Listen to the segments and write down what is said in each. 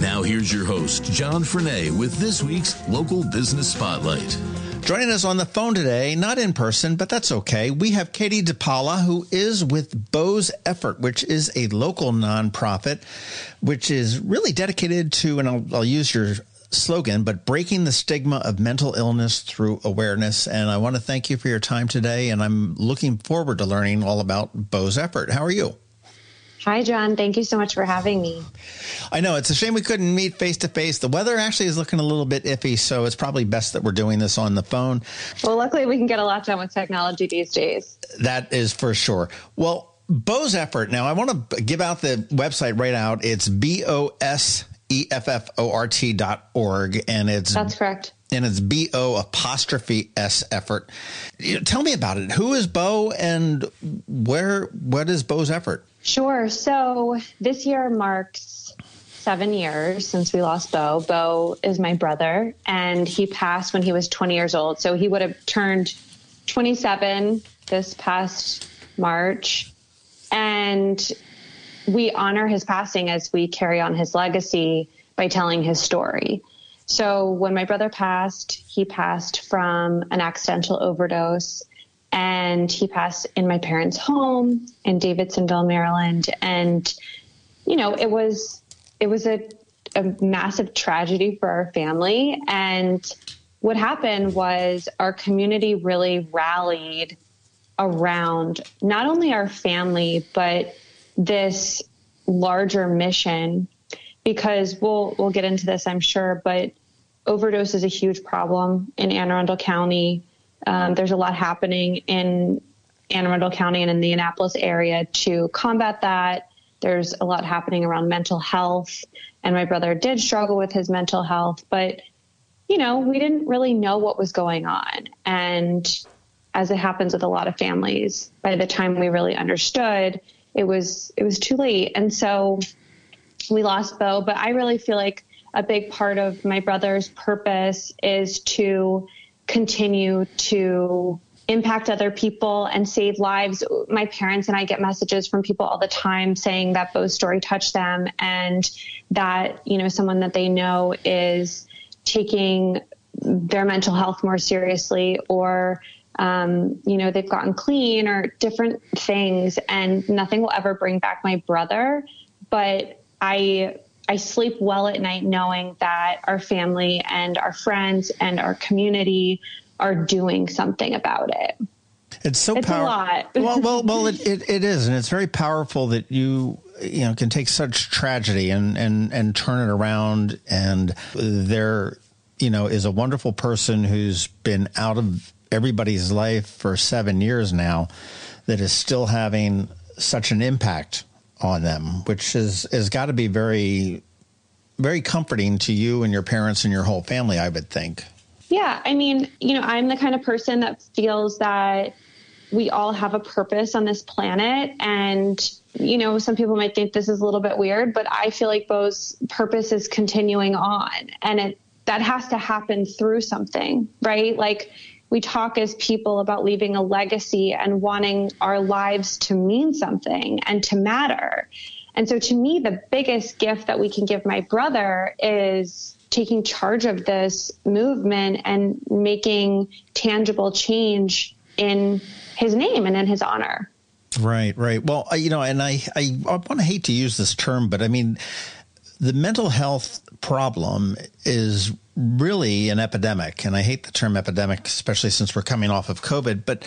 Now, here's your host, John Frenaye, with this week's Local Business Spotlight. Joining us on the phone today, not in person, but that's okay. We have Katie DePaola, who is with Bo's Effort, which is a local nonprofit, which is really dedicated to, and I'll, I'll use your slogan, but breaking the stigma of mental illness through awareness. And I want to thank you for your time today. And I'm looking forward to learning all about Bo's Effort. How are you? Hi, John. Thank you so much for having me. I know it's a shame we couldn't meet face to face. The weather actually is looking a little bit iffy, so it's probably best that we're doing this on the phone. Well, luckily, we can get a lot done with technology these days. That is for sure. Well, Bo's effort. Now, I want to give out the website right out. It's B O S E F F O R T dot org, and it's that's correct. And it's B O apostrophe S effort. Tell me about it. Who is Bo, and where? What is Bo's effort? Sure. So this year marks seven years since we lost Bo. Bo is my brother, and he passed when he was 20 years old. So he would have turned 27 this past March. And we honor his passing as we carry on his legacy by telling his story. So when my brother passed, he passed from an accidental overdose and he passed in my parents' home in Davidsonville, Maryland. And, you know, it was it was a, a massive tragedy for our family. And what happened was our community really rallied around not only our family, but this larger mission because we'll we'll get into this, I'm sure, but overdose is a huge problem in Anne Arundel County. Um, there's a lot happening in Anne Arundel County and in the Annapolis area to combat that. There's a lot happening around mental health, and my brother did struggle with his mental health, but you know, we didn't really know what was going on. And as it happens with a lot of families, by the time we really understood, it was it was too late. And so we lost Bo, but I really feel like a big part of my brother's purpose is to continue to impact other people and save lives. My parents and I get messages from people all the time saying that Bo's story touched them and that, you know, someone that they know is taking their mental health more seriously or um, you know, they've gotten clean or different things and nothing will ever bring back my brother. But I I sleep well at night knowing that our family and our friends and our community are doing something about it. It's so powerful. well, well, well, it, it, it is, and it's very powerful that you you know can take such tragedy and and and turn it around. And there, you know, is a wonderful person who's been out of everybody's life for seven years now, that is still having such an impact on them, which is has got to be very, very comforting to you and your parents and your whole family. I would think. Yeah, I mean, you know, I'm the kind of person that feels that we all have a purpose on this planet, and you know, some people might think this is a little bit weird, but I feel like Bo's purpose is continuing on, and it that has to happen through something, right? Like we talk as people about leaving a legacy and wanting our lives to mean something and to matter. And so to me, the biggest gift that we can give my brother is taking charge of this movement and making tangible change in his name and in his honor. Right, right. Well, you know, and I, I, I want to hate to use this term, but I mean, the mental health problem is really an epidemic. And I hate the term epidemic, especially since we're coming off of COVID, but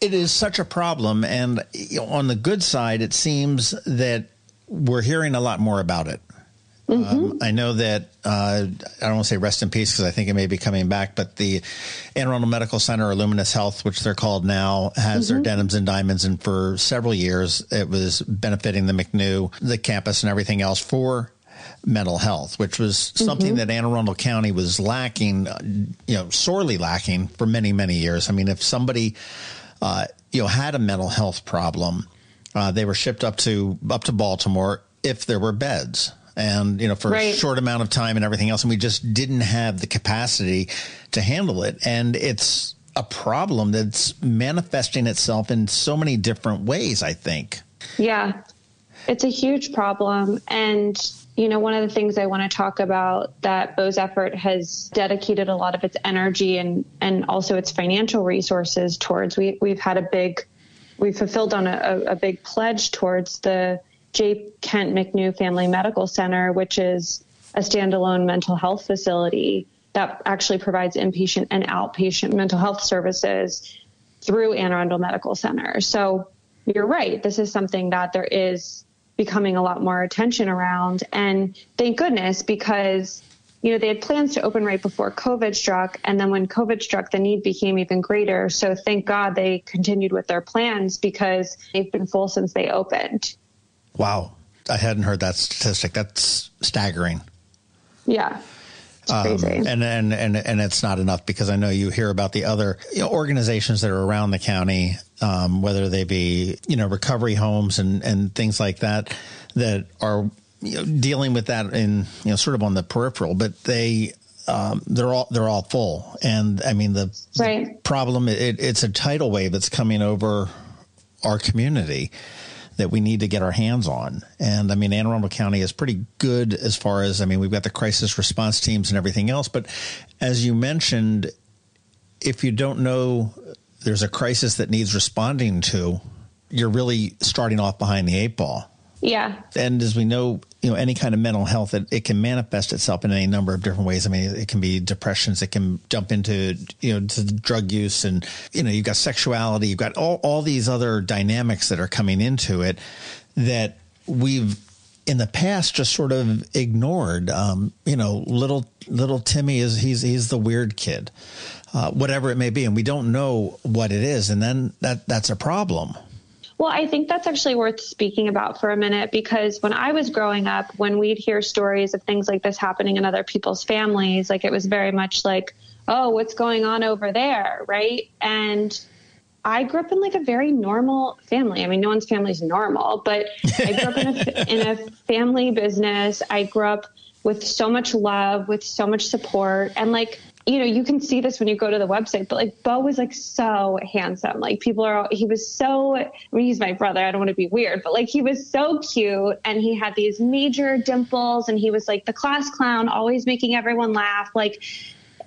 it is such a problem. And on the good side, it seems that we're hearing a lot more about it. Mm-hmm. Um, I know that uh, I don't want to say rest in peace because I think it may be coming back, but the Anne Arundel Medical Center or Luminis Health, which they're called now, has mm-hmm. their denims and diamonds, and for several years it was benefiting the McNew, the campus, and everything else for mental health, which was something mm-hmm. that Anne Arundel County was lacking, uh, you know, sorely lacking for many, many years. I mean, if somebody, uh, you know, had a mental health problem, uh, they were shipped up to up to Baltimore if there were beds and you know for right. a short amount of time and everything else and we just didn't have the capacity to handle it and it's a problem that's manifesting itself in so many different ways i think yeah it's a huge problem and you know one of the things i want to talk about that bo's effort has dedicated a lot of its energy and and also its financial resources towards we we've had a big we've fulfilled on a, a big pledge towards the J. Kent McNew Family Medical Center, which is a standalone mental health facility that actually provides inpatient and outpatient mental health services through Anne Arundel Medical Center. So you're right. This is something that there is becoming a lot more attention around. And thank goodness, because you know, they had plans to open right before COVID struck. And then when COVID struck, the need became even greater. So thank God they continued with their plans because they've been full since they opened. Wow. I hadn't heard that statistic. That's staggering. Yeah. Um, and, and and and it's not enough because I know you hear about the other you know, organizations that are around the county, um, whether they be you know recovery homes and and things like that, that are you know, dealing with that in you know sort of on the peripheral, but they um, they're all they're all full, and I mean the, right. the problem it, it's a tidal wave that's coming over our community that we need to get our hands on. And I mean, Anne Arundel County is pretty good as far as, I mean, we've got the crisis response teams and everything else. But as you mentioned, if you don't know there's a crisis that needs responding to, you're really starting off behind the eight ball. Yeah. And as we know, you know, any kind of mental health, it, it can manifest itself in any number of different ways. I mean, it can be depressions. It can jump into, you know, to drug use and, you know, you've got sexuality. You've got all, all these other dynamics that are coming into it that we've in the past just sort of ignored. Um, you know, little, little Timmy is, he's, he's the weird kid, uh, whatever it may be. And we don't know what it is. And then that, that's a problem. Well, I think that's actually worth speaking about for a minute because when I was growing up, when we'd hear stories of things like this happening in other people's families, like it was very much like, oh, what's going on over there? Right. And I grew up in like a very normal family. I mean, no one's family is normal, but I grew up in a, in a family business. I grew up with so much love, with so much support. And like, you know, you can see this when you go to the website, but like Bo was like so handsome. Like people are, he was so, I mean, he's my brother. I don't want to be weird, but like he was so cute and he had these major dimples and he was like the class clown, always making everyone laugh. Like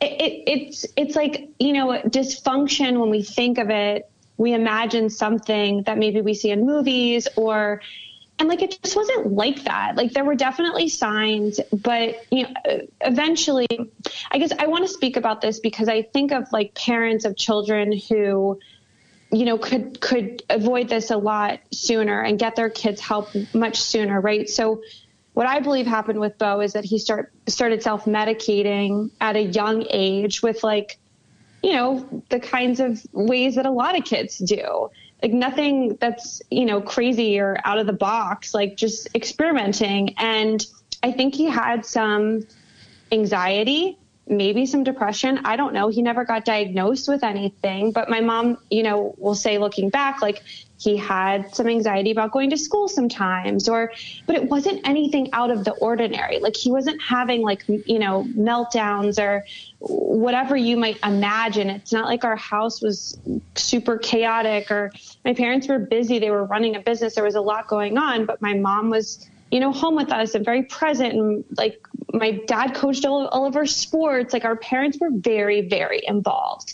it, it, it's, it's like, you know, dysfunction when we think of it, we imagine something that maybe we see in movies or, and like it just wasn't like that. Like there were definitely signs but you know eventually i guess i want to speak about this because i think of like parents of children who you know could could avoid this a lot sooner and get their kids help much sooner right? So what i believe happened with bo is that he start started self-medicating at a young age with like you know the kinds of ways that a lot of kids do like nothing that's you know crazy or out of the box like just experimenting. And i think he had some anxiety maybe some depression. I don't know. He never got diagnosed with anything but my mom you know will say looking back like he had some anxiety about going to school sometimes or but it wasn't anything out of the ordinary. Like he wasn't having like you know meltdowns or whatever you might imagine. It's not like our house was super chaotic or my parents were busy. They were running a business. There was a lot going on but my mom was you know home with us and very present. And like my dad coached all, all of our sports. Like our parents were very very involved.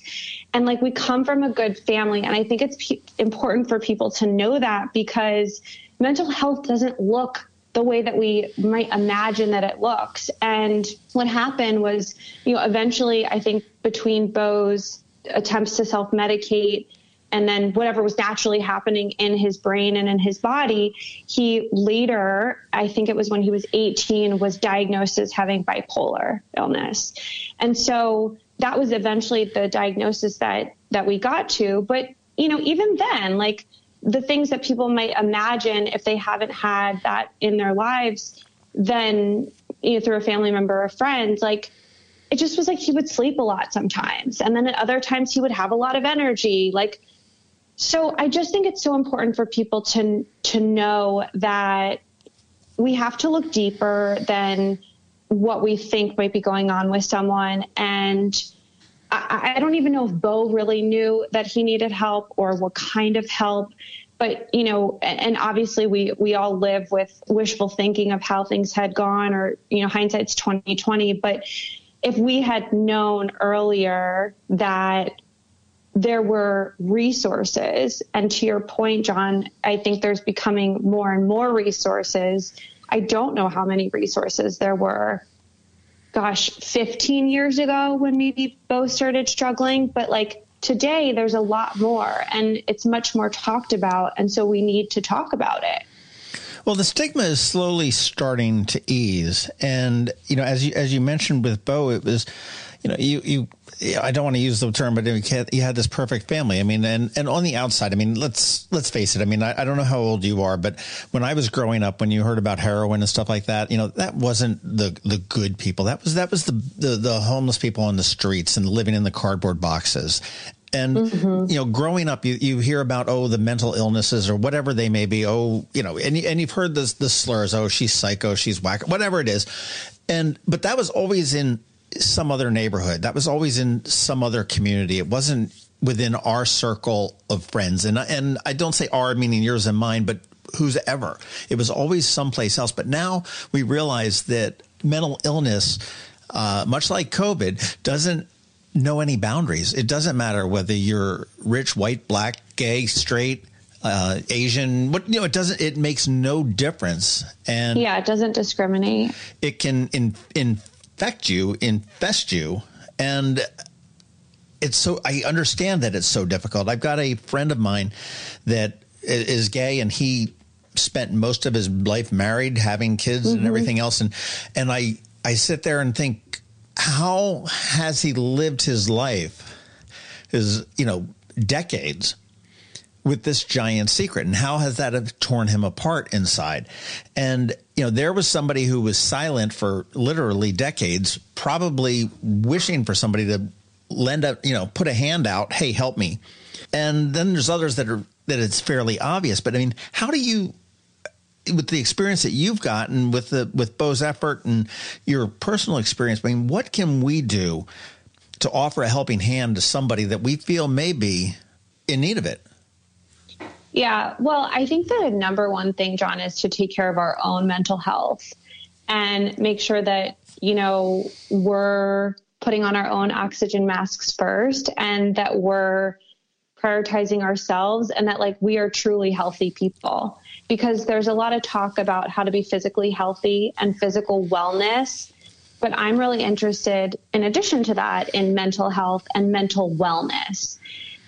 And like we come from a good family. And i think it's important for people to know that because mental health doesn't look the way that we might imagine that it looks. And what happened was you know eventually i think between bo's attempts to self-medicate and then whatever was naturally happening in his brain and in his body, he later, I think it was when he was 18, was diagnosed as having bipolar illness. And so that was eventually the diagnosis that that we got to. But you know, even then, like the things that people might imagine if they haven't had that in their lives, then you know through a family member or friend like it just was like he would sleep a lot sometimes and then at other times he would have a lot of energy like so i just think it's so important for people to to know that we have to look deeper than what we think might be going on with someone. And I, don't even know if Bo really knew that he needed help or what kind of help. But you know and obviously we we all live with wishful thinking of how things had gone or you know hindsight's 2020 but if we had known earlier that there were resources. And to your point john i think there's becoming more and more resources. I don't know how many resources there were gosh 15 years ago when maybe Bo started struggling. But like today there's a lot more and it's much more talked about and so we need to talk about it. Well, the stigma is slowly starting to ease, and you know, as you as you mentioned with Bo, it was, you know, you you I don't want to use the term, but you had this perfect family. I mean, and, and on the outside, I mean, let's let's face it. I mean, I, I, don't know how old you are, but when I was growing up, when you heard about heroin and stuff like that, you know, that wasn't the the good people. That was that was the the, the homeless people on the streets and living in the cardboard boxes. And mm-hmm. you know, growing up, you, you hear about oh the mental illnesses or whatever they may be. Oh, you know, and and you've heard the the slurs. Oh, she's psycho. She's whack. Whatever it is. And but that was always in some other neighborhood. That was always in some other community. It wasn't within our circle of friends. And and I don't say our meaning yours and mine, but who's ever. It was always someplace else. But now we realize that mental illness, uh, much like COVID, doesn't know any boundaries. It doesn't matter whether you're rich, white, black, gay, straight, uh, Asian. What you know, it doesn't. It makes no difference. And yeah, it doesn't discriminate. It can in, infect you, infest you, and it's so. I understand that it's so difficult. I've got a friend of mine that is gay, and he spent most of his life married, having kids, mm-hmm. and everything else. And and I I sit there and think how has he lived his life, his, you know, decades with this giant secret and how has that have torn him apart inside? And, you know, there was somebody who was silent for literally decades, probably wishing for somebody to lend a, you know, put a hand out. Hey, help me. And then there's others that are, that it's fairly obvious. But I mean, how do you with the experience that you've gotten with the with Bo's effort and your personal experience, I mean, what can we do to offer a helping hand to somebody that we feel may be in need of it? Yeah, well, I think the number one thing, John, is to take care of our own mental health and make sure that, you know, we're putting on our own oxygen masks first and that we're prioritizing ourselves and that like we are truly healthy people because there's a lot of talk about how to be physically healthy and physical wellness. But I'm really interested, in addition to that, in mental health and mental wellness.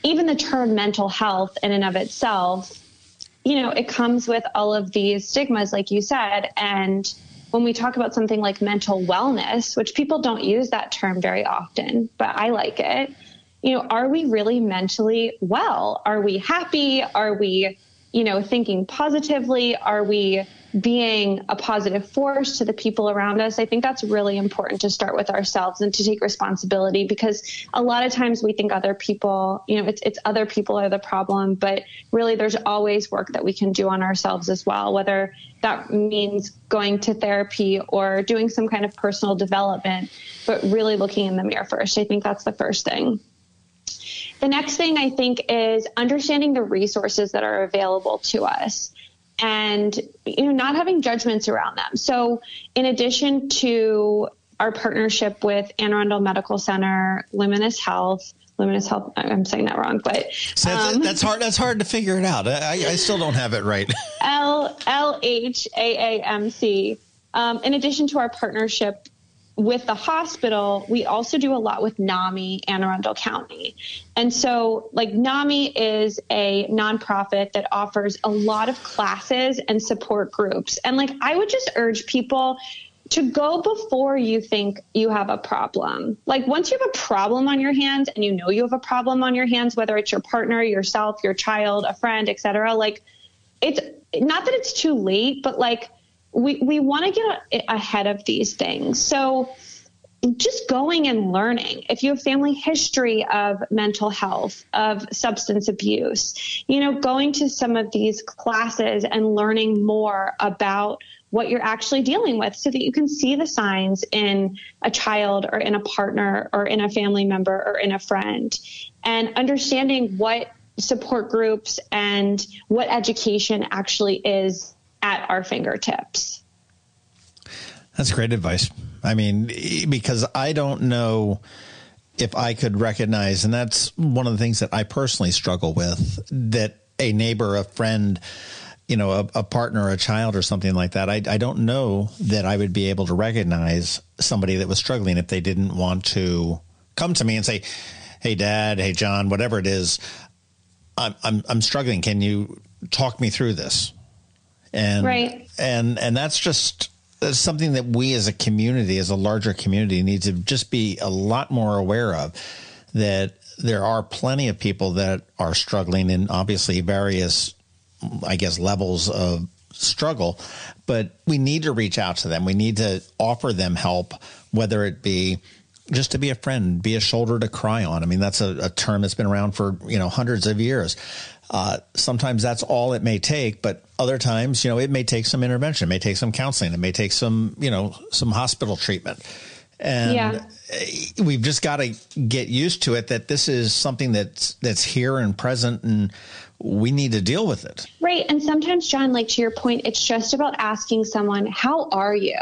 Even the term mental health, in and of itself, you know, it comes with all of these stigmas, like you said. And when we talk about something like mental wellness, which people don't use that term very often, but I like it, you know, are we really mentally well? Are we happy? Are we you know, thinking positively? Are we being a positive force to the people around us? I think that's really important to start with ourselves and to take responsibility because a lot of times we think other people, you know, it's, it's other people are the problem, but really there's always work that we can do on ourselves as well, whether that means going to therapy or doing some kind of personal development, but really looking in the mirror first. I think that's the first thing. The next thing I think is understanding the resources that are available to us and you know not having judgments around them. So in addition to our partnership with Anne Arundel Medical Center, Luminous Health, Luminous Health. I'm saying that wrong, but um, that's hard. That's hard to figure it out. I, I still don't have it right. L L H A A M C. Um, in addition to our partnership with the hospital, we also do a lot with NAMI, Anne Arundel County. And so, like, NAMI is a nonprofit that offers a lot of classes and support groups. And, like, I would just urge people to go before you think you have a problem. Like, once you have a problem on your hands and you know you have a problem on your hands, whether it's your partner, yourself, your child, a friend, etc., like, it's not that it's too late, but like, we, we want to get ahead of these things. So just going and learning. If you have family history of mental health, of substance abuse, you know, going to some of these classes and learning more about what you're actually dealing with so that you can see the signs in a child or in a partner or in a family member or in a friend and understanding what support groups and what education actually is at our fingertips. That's great advice. I mean, because I don't know if I could recognize, and that's one of the things that I personally struggle with, that a neighbor, a friend, you know, a, a partner, a child, or something like that. I, I don't know that I would be able to recognize somebody that was struggling if they didn't want to come to me and say, "Hey, Dad, hey, John, whatever it is, I'm I'm, I'm struggling. Can you talk me through this?" And right. and and that's just that's something that we as a community, as a larger community, need to just be a lot more aware of. That there are plenty of people that are struggling in obviously various, I guess, levels of struggle, but we need to reach out to them. We need to offer them help, whether it be just to be a friend, be a shoulder to cry on. I mean, that's a, a term that's been around for, you know, hundreds of years. Uh, sometimes that's all it may take, but other times, you know, it may take some intervention, it may take some counseling, it may take some, you know, some hospital treatment. And yeah. we've just got to get used to it that this is something that's that's here and present and we need to deal with it. Right. And sometimes John, like to your point, it's just about asking someone, "How are you?"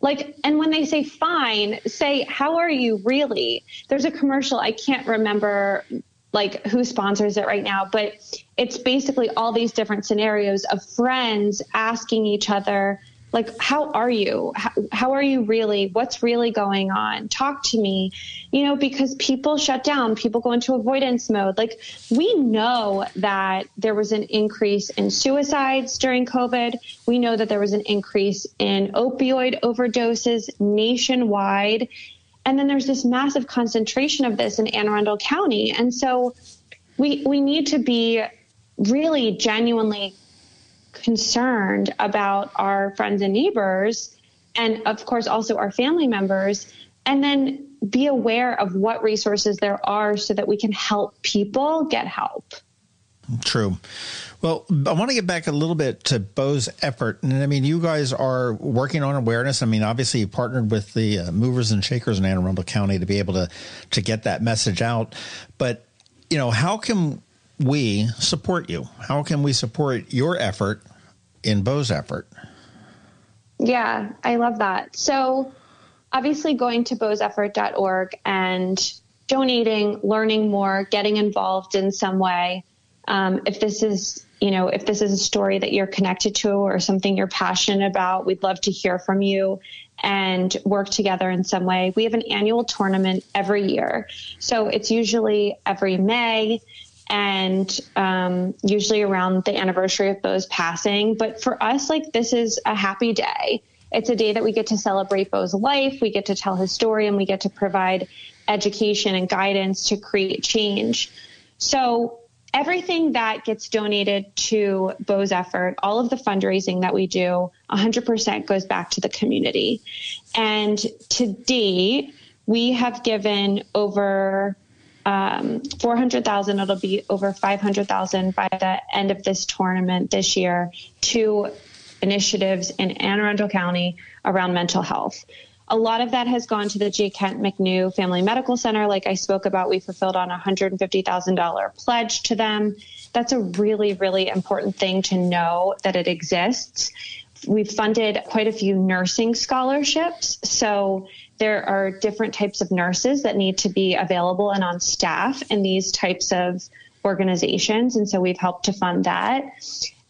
Like, and when they say fine, say, how are you really? There's a commercial, I can't remember like who sponsors it right now, but it's basically all these different scenarios of friends asking each other, like, how are you? How, how, are you really? What's really going on? Talk to me, you know, because people shut down, people go into avoidance mode. Like, we know that there was an increase in suicides during COVID. We know that there was an increase in opioid overdoses nationwide. And then there's this massive concentration of this in Anne Arundel County. And so we, we need to be really genuinely concerned about our friends and neighbors, and of course, also our family members, and then be aware of what resources there are so that we can help people get help. True. Well, I want to get back a little bit to Bo's effort. And I mean, you guys are working on awareness. I mean, obviously, you partnered with the uh, movers and shakers in Anne Arundel County to be able to, to get that message out. But, you know, how can we support you? How can we support your effort in Bo's effort? Yeah, I love that. So, obviously, going to boseffort.org and donating, learning more, getting involved in some way. Um, if this is you know, if this is a story that you're connected to or something you're passionate about, we'd love to hear from you and work together in some way. We have an annual tournament every year. So it's usually every May and um, usually around the anniversary of Bo's passing. But for us, like, this is a happy day. It's a day that we get to celebrate Bo's life, we get to tell his story, and we get to provide education and guidance to create change. So everything that gets donated to Bo's effort, all of the fundraising that we do, 100% goes back to the community. And to date, we have given over um, 400,000. It'll be over 500,000 by the end of this tournament this year to initiatives in Anne Arundel County around mental health. A lot of that has gone to the J. Kent McNew Family Medical Center. Like I spoke about, we fulfilled on a $150,000 pledge to them. That's a really, really important thing to know that it exists. We've funded quite a few nursing scholarships. So there are different types of nurses that need to be available and on staff in these types of organizations. And so we've helped to fund that.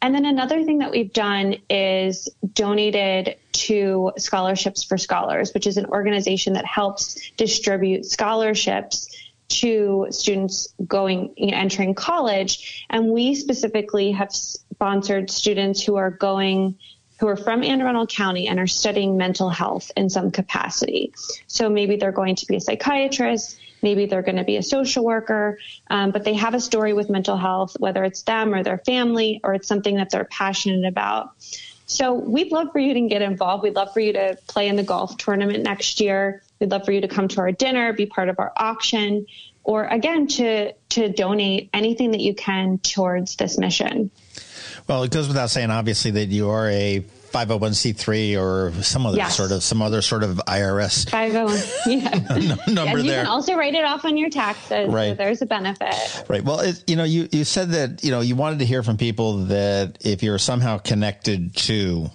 And then another thing that we've done is donated to Scholarships for Scholars, which is an organization that helps distribute scholarships to students going you know, entering college. And we specifically have sponsored students who are going who are from Anne Arundel County and are studying mental health in some capacity. So maybe they're going to be a psychiatrist, Maybe they're going to be a social worker, um, but they have a story with mental health, whether it's them or their family or it's something that they're passionate about. So we'd love for you to get involved. We'd love for you to play in the golf tournament next year. We'd love for you to come to our dinner, be part of our auction, or again to to donate anything that you can towards this mission. Well, it goes without saying, obviously, that you are a 501c3 or some other yes. sort of some other sort of IRS 501 yeah number and you there. can also write it off on your taxes right so there's a benefit right well it, you know you you said that you know you wanted to hear from people that if you're somehow connected to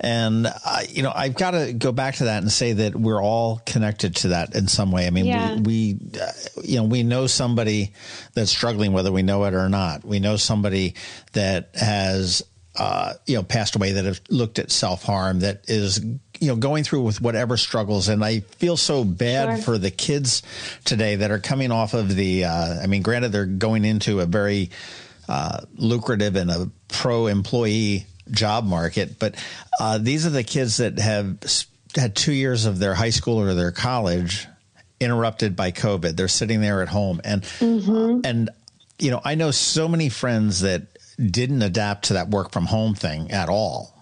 and I, you know, I've got to go back to that and say that we're all connected to that in some way. I mean, yeah. we, we uh, you know, we know somebody that's struggling, whether we know it or not. We know somebody that has, uh, you know, passed away that have looked at self harm that is, you know, going through with whatever struggles. And I feel so bad sure. for the kids today that are coming off of the, uh, I mean, granted, they're going into a very, uh, lucrative and a pro employee job market. But uh, these are the kids that have had two years of their high school or their college interrupted by COVID. They're sitting there at home, and mm-hmm. and you know I know so many friends that didn't adapt to that work from home thing at all.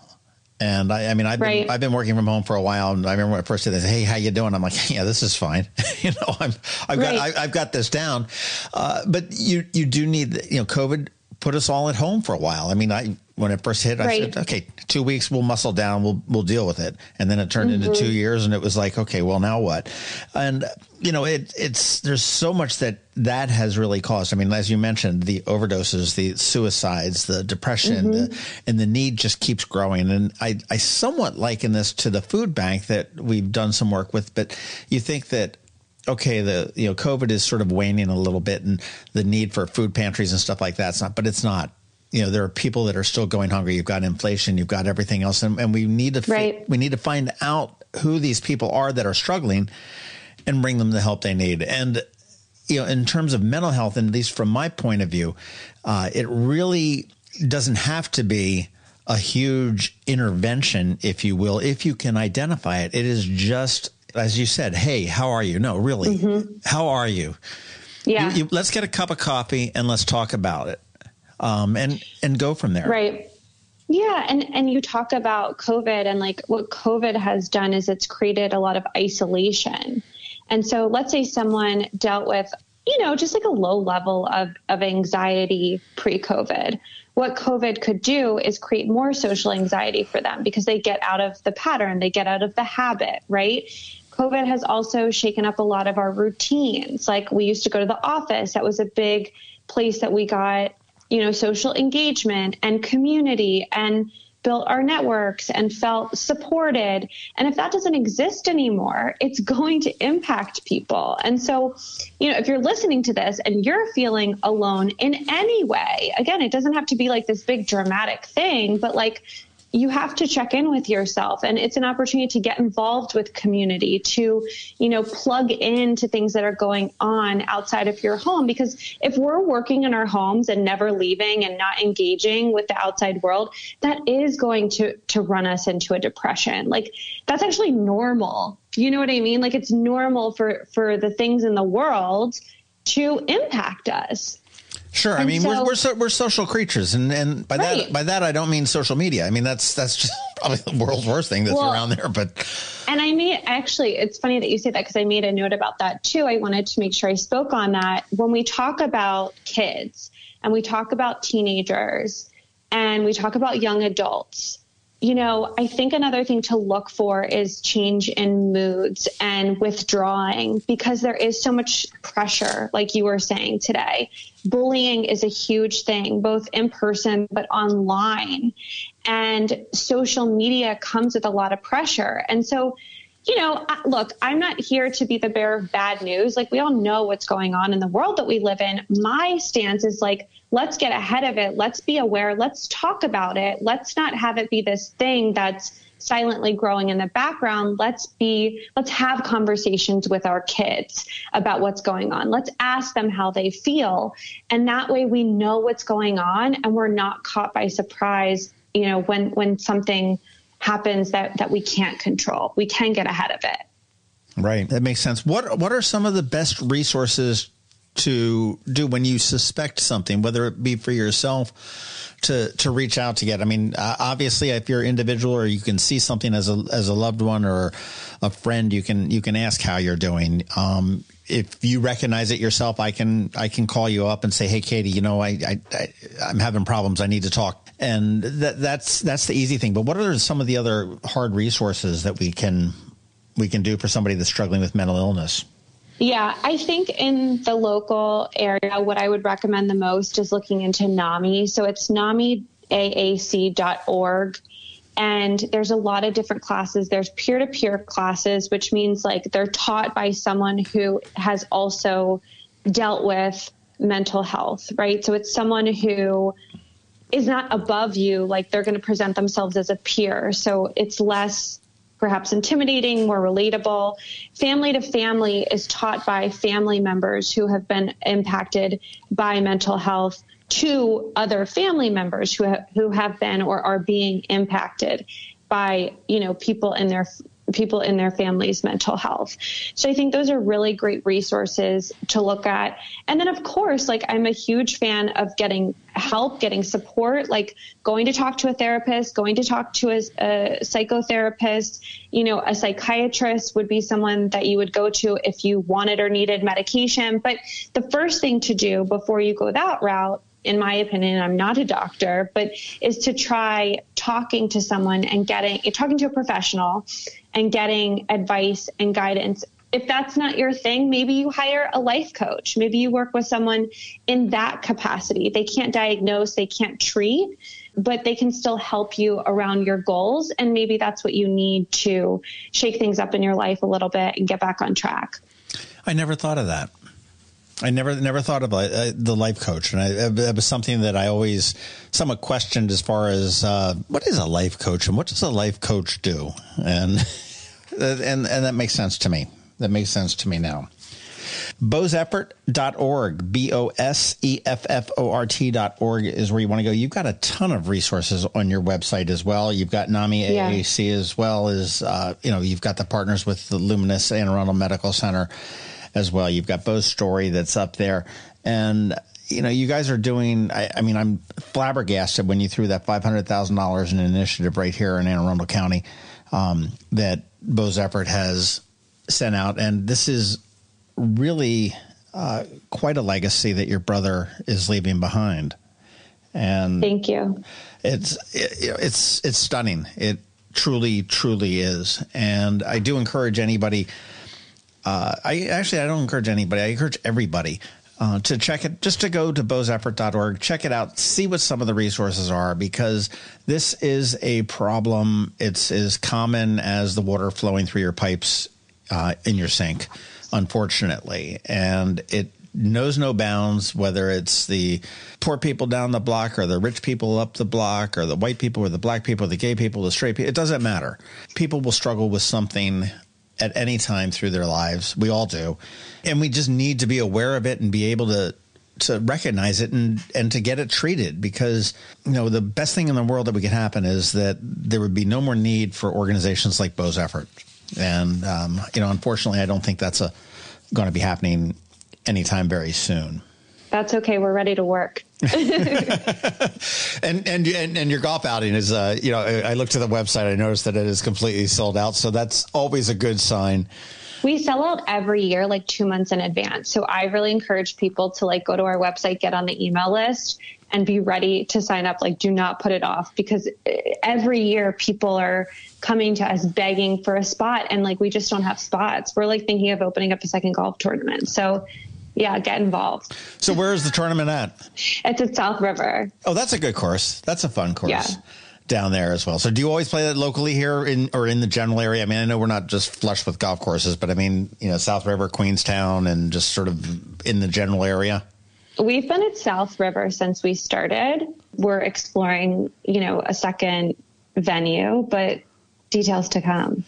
And I, I mean, I've right. been, I've been working from home for a while. And I remember when I first did this, Hey, how you doing? I'm like, yeah, this is fine. you know, I'm, I've right. got, I, have got this down. Uh, but you, you do need, you know, COVID put us all at home for a while. I mean, I, when it first hit, I said, okay, two weeks, we'll muscle down, we'll we'll deal with it. And then it turned mm-hmm. into two years, and it was like, okay, well, now what? And you know, it it's there's so much that that has really caused. I mean, as you mentioned, the overdoses, the suicides, the depression, mm-hmm. the, and the need just keeps growing. And I I somewhat liken this to the food bank that we've done some work with, but you think that okay, the you know COVID is sort of waning a little bit, and the need for food pantries and stuff like that's not, but it's not you know there are people that are still going hungry. You've got inflation. You've got everything else. And, and we need to right. fi- we need to find out who these people are that are struggling and bring them the help they need. And you know in terms of mental health and at least from my point of view uh, it really doesn't have to be a huge intervention if you will if you can identify it. It is just as you said hey how are you? No really mm-hmm. how are you? Yeah. You, you, let's get a cup of coffee and let's talk about it um, and and go from there. Right. Yeah, and and you talk about COVID and like what COVID has done is it's created a lot of isolation. And so let's say someone dealt with, you know, just like a low level of of anxiety pre-COVID. What COVID could do is create more social anxiety for them because they get out of the pattern, they get out of the habit, right? COVID has also shaken up a lot of our routines. Like we used to go to the office, that was a big place that we got you know, social engagement and community and built our networks and felt supported. And if that doesn't exist anymore, it's going to impact people. And so, you know, if you're listening to this and you're feeling alone in any way, again, it doesn't have to be like this big dramatic thing, but like you have to check in with yourself. And it's an opportunity to get involved with community to you know plug into things that are going on outside of your home. Because if we're working in our homes and never leaving and not engaging with the outside world that is going to to run us into a depression. Like that's actually normal. You know what i mean? Like it's normal for for the things in the world to impact us Sure. And I mean, so, we're we're, so, we're social creatures, and, and by right. that by that I don't mean social media. I mean that's that's just probably the world's worst thing that's well, around there. But and I made actually, it's funny that you say that because I made a note about that too. I wanted to make sure I spoke on that when we talk about kids and we talk about teenagers and we talk about young adults you know, I think another thing to look for is change in moods and withdrawing because there is so much pressure, like you were saying today. Bullying is a huge thing, both in person but online. And social media comes with a lot of pressure. And so, you know, look, I'm not here to be the bearer of bad news. Like, we all know what's going on in the world that we live in. My stance is like, let's get ahead of it. Let's be aware. Let's talk about it. Let's not have it be this thing that's silently growing in the background. Let's be, let's have conversations with our kids about what's going on. Let's ask them how they feel. And that way we know what's going on and we're not caught by surprise, you know, when, when something happens that, that we can't control. We can get ahead of it. Right. That makes sense. What, what are some of the best resources to do when you suspect something, whether it be for yourself to to reach out to get? I mean, uh, obviously, if you're an individual or you can see something as a as a loved one or a friend, you can you can ask how you're doing. Um, if you recognize it yourself, I can I can call you up and say, "Hey, Katie, you know, I, I, I I'm having problems. I need to talk." And that that's that's the easy thing. But what are some of the other hard resources that we can we can do for somebody that's struggling with mental illness? Yeah, I think in the local area, what I would recommend the most is looking into NAMI. So it's NAMIAAC.org. And there's a lot of different classes. There's peer to peer classes, which means like they're taught by someone who has also dealt with mental health, right? So it's someone who is not above you, like they're going to present themselves as a peer. So it's less perhaps intimidating, more relatable. Family to family is taught by family members who have been impacted by mental health to other family members who ha- who have been or are being impacted by you know people in their people in their families' mental health. So I think those are really great resources to look at. And then, of course, like I'm a huge fan of getting help, getting support, like going to talk to a therapist, going to talk to a, a psychotherapist. You know, a psychiatrist would be someone that you would go to if you wanted or needed medication. But the first thing to do before you go that route in my opinion, I'm not a doctor, but is to try talking to someone and getting, talking to a professional and getting advice and guidance. If that's not your thing, maybe you hire a life coach. Maybe you work with someone in that capacity. They can't diagnose, they can't treat, but they can still help you around your goals. And maybe that's what you need to shake things up in your life a little bit and get back on track. I never thought of that. I never never thought of uh, the life coach, and I, it was something that I always somewhat questioned as far as uh, what is a life coach and what does a life coach do, and and and that makes sense to me. That makes sense to me now. Boseffort.org, B O S E F F O R T.org is where you want to go. You've got a ton of resources on your website as well. You've got NAMI AAC yeah. as well as, uh, you know, you've got the partners with the Luminis Anne Arundel Medical Center as well. You've got Bo's story that's up there. And you know, you guys are doing. I, I, mean, I'm flabbergasted when you threw that five hundred thousand dollars in an initiative right here in Anne Arundel County um, that Bo's effort has sent out, and this is really uh, quite a legacy that your brother is leaving behind. And thank you. It's it, it's it's stunning. It truly, truly is, and I do encourage anybody uh, I actually I don't encourage anybody. I encourage everybody uh, to check it, just to go to boseffort.org, check it out, see what some of the resources are, because this is a problem. It's as common as the water flowing through your pipes uh, in your sink, unfortunately, and it knows no bounds whether it's the poor people down the block or the rich people up the block or the white people or the black people, the gay people, the straight people. It doesn't matter. People will struggle with something at any time through their lives. We all do. And we just need to be aware of it and be able to to recognize it and and to get it treated because you know the best thing in the world that we could happen is that there would be no more need for organizations like Bo's effort. And um, you know, unfortunately, I don't think that's a going to be happening anytime very soon. That's okay. We're ready to work. and, and and and your golf outing is uh you know I looked at the website I noticed that it is completely sold out so that's always a good sign. We sell out every year like 2 months in advance. So I really encourage people to like go to our website, get on the email list and be ready to sign up like do not put it off because every year people are coming to us begging for a spot and like we just don't have spots. We're like thinking of opening up a second golf tournament. So yeah, get involved. So where is the tournament at? It's at South River. Oh, that's a good course. That's a fun course. Yeah. Down there as well. So, do you always play that locally here in or in the general area? I mean, I know we're not just flush with golf courses, but I mean, you know, South River, Queenstown, and just sort of in the general area. We've been at South River since we started. We're exploring, you know, a second venue, but details to come.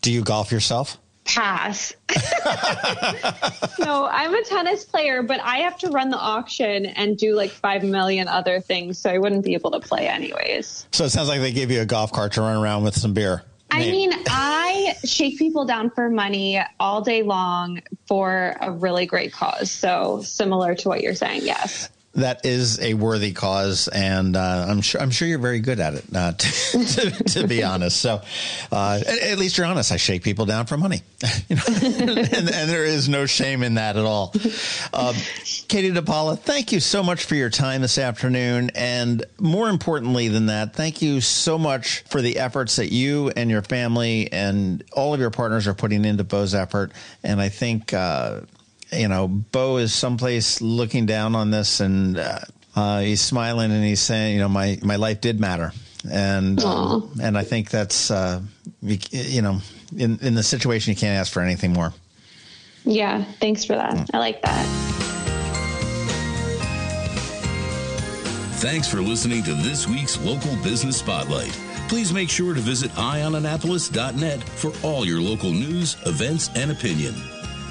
Do you golf yourself? Pass. no, I'm a tennis player, but I have to run the auction and do like 5 million other things. So I wouldn't be able to play anyways. So it sounds like they gave you a golf cart to run around with some beer. I mean, I shake people down for money all day long for a really great cause. So similar to what you're saying, yes that is a worthy cause, and uh, I'm sure I'm sure you're very good at it. Uh, to, to, to, be honest, so uh, at, at, least you're honest. I shake people down for money, you know? and, and, there is no shame in that at all. Um, Katie DePaola, thank you so much for your time this afternoon, and more importantly than that, thank you so much for the efforts that you and your family and all of your partners are putting into Bo's effort. And I think uh, you know, Bo is someplace looking down on this and uh, uh, he's smiling and he's saying, you know, my, my life did matter. And, um, and I think that's, uh, you, you, know, in, in the situation, you can't ask for anything more. Yeah. Thanks for that. I like that. Thanks for listening to this week's Local Business Spotlight. Please make sure to visit eyeonannapolis.net for all your local news, events, and opinion.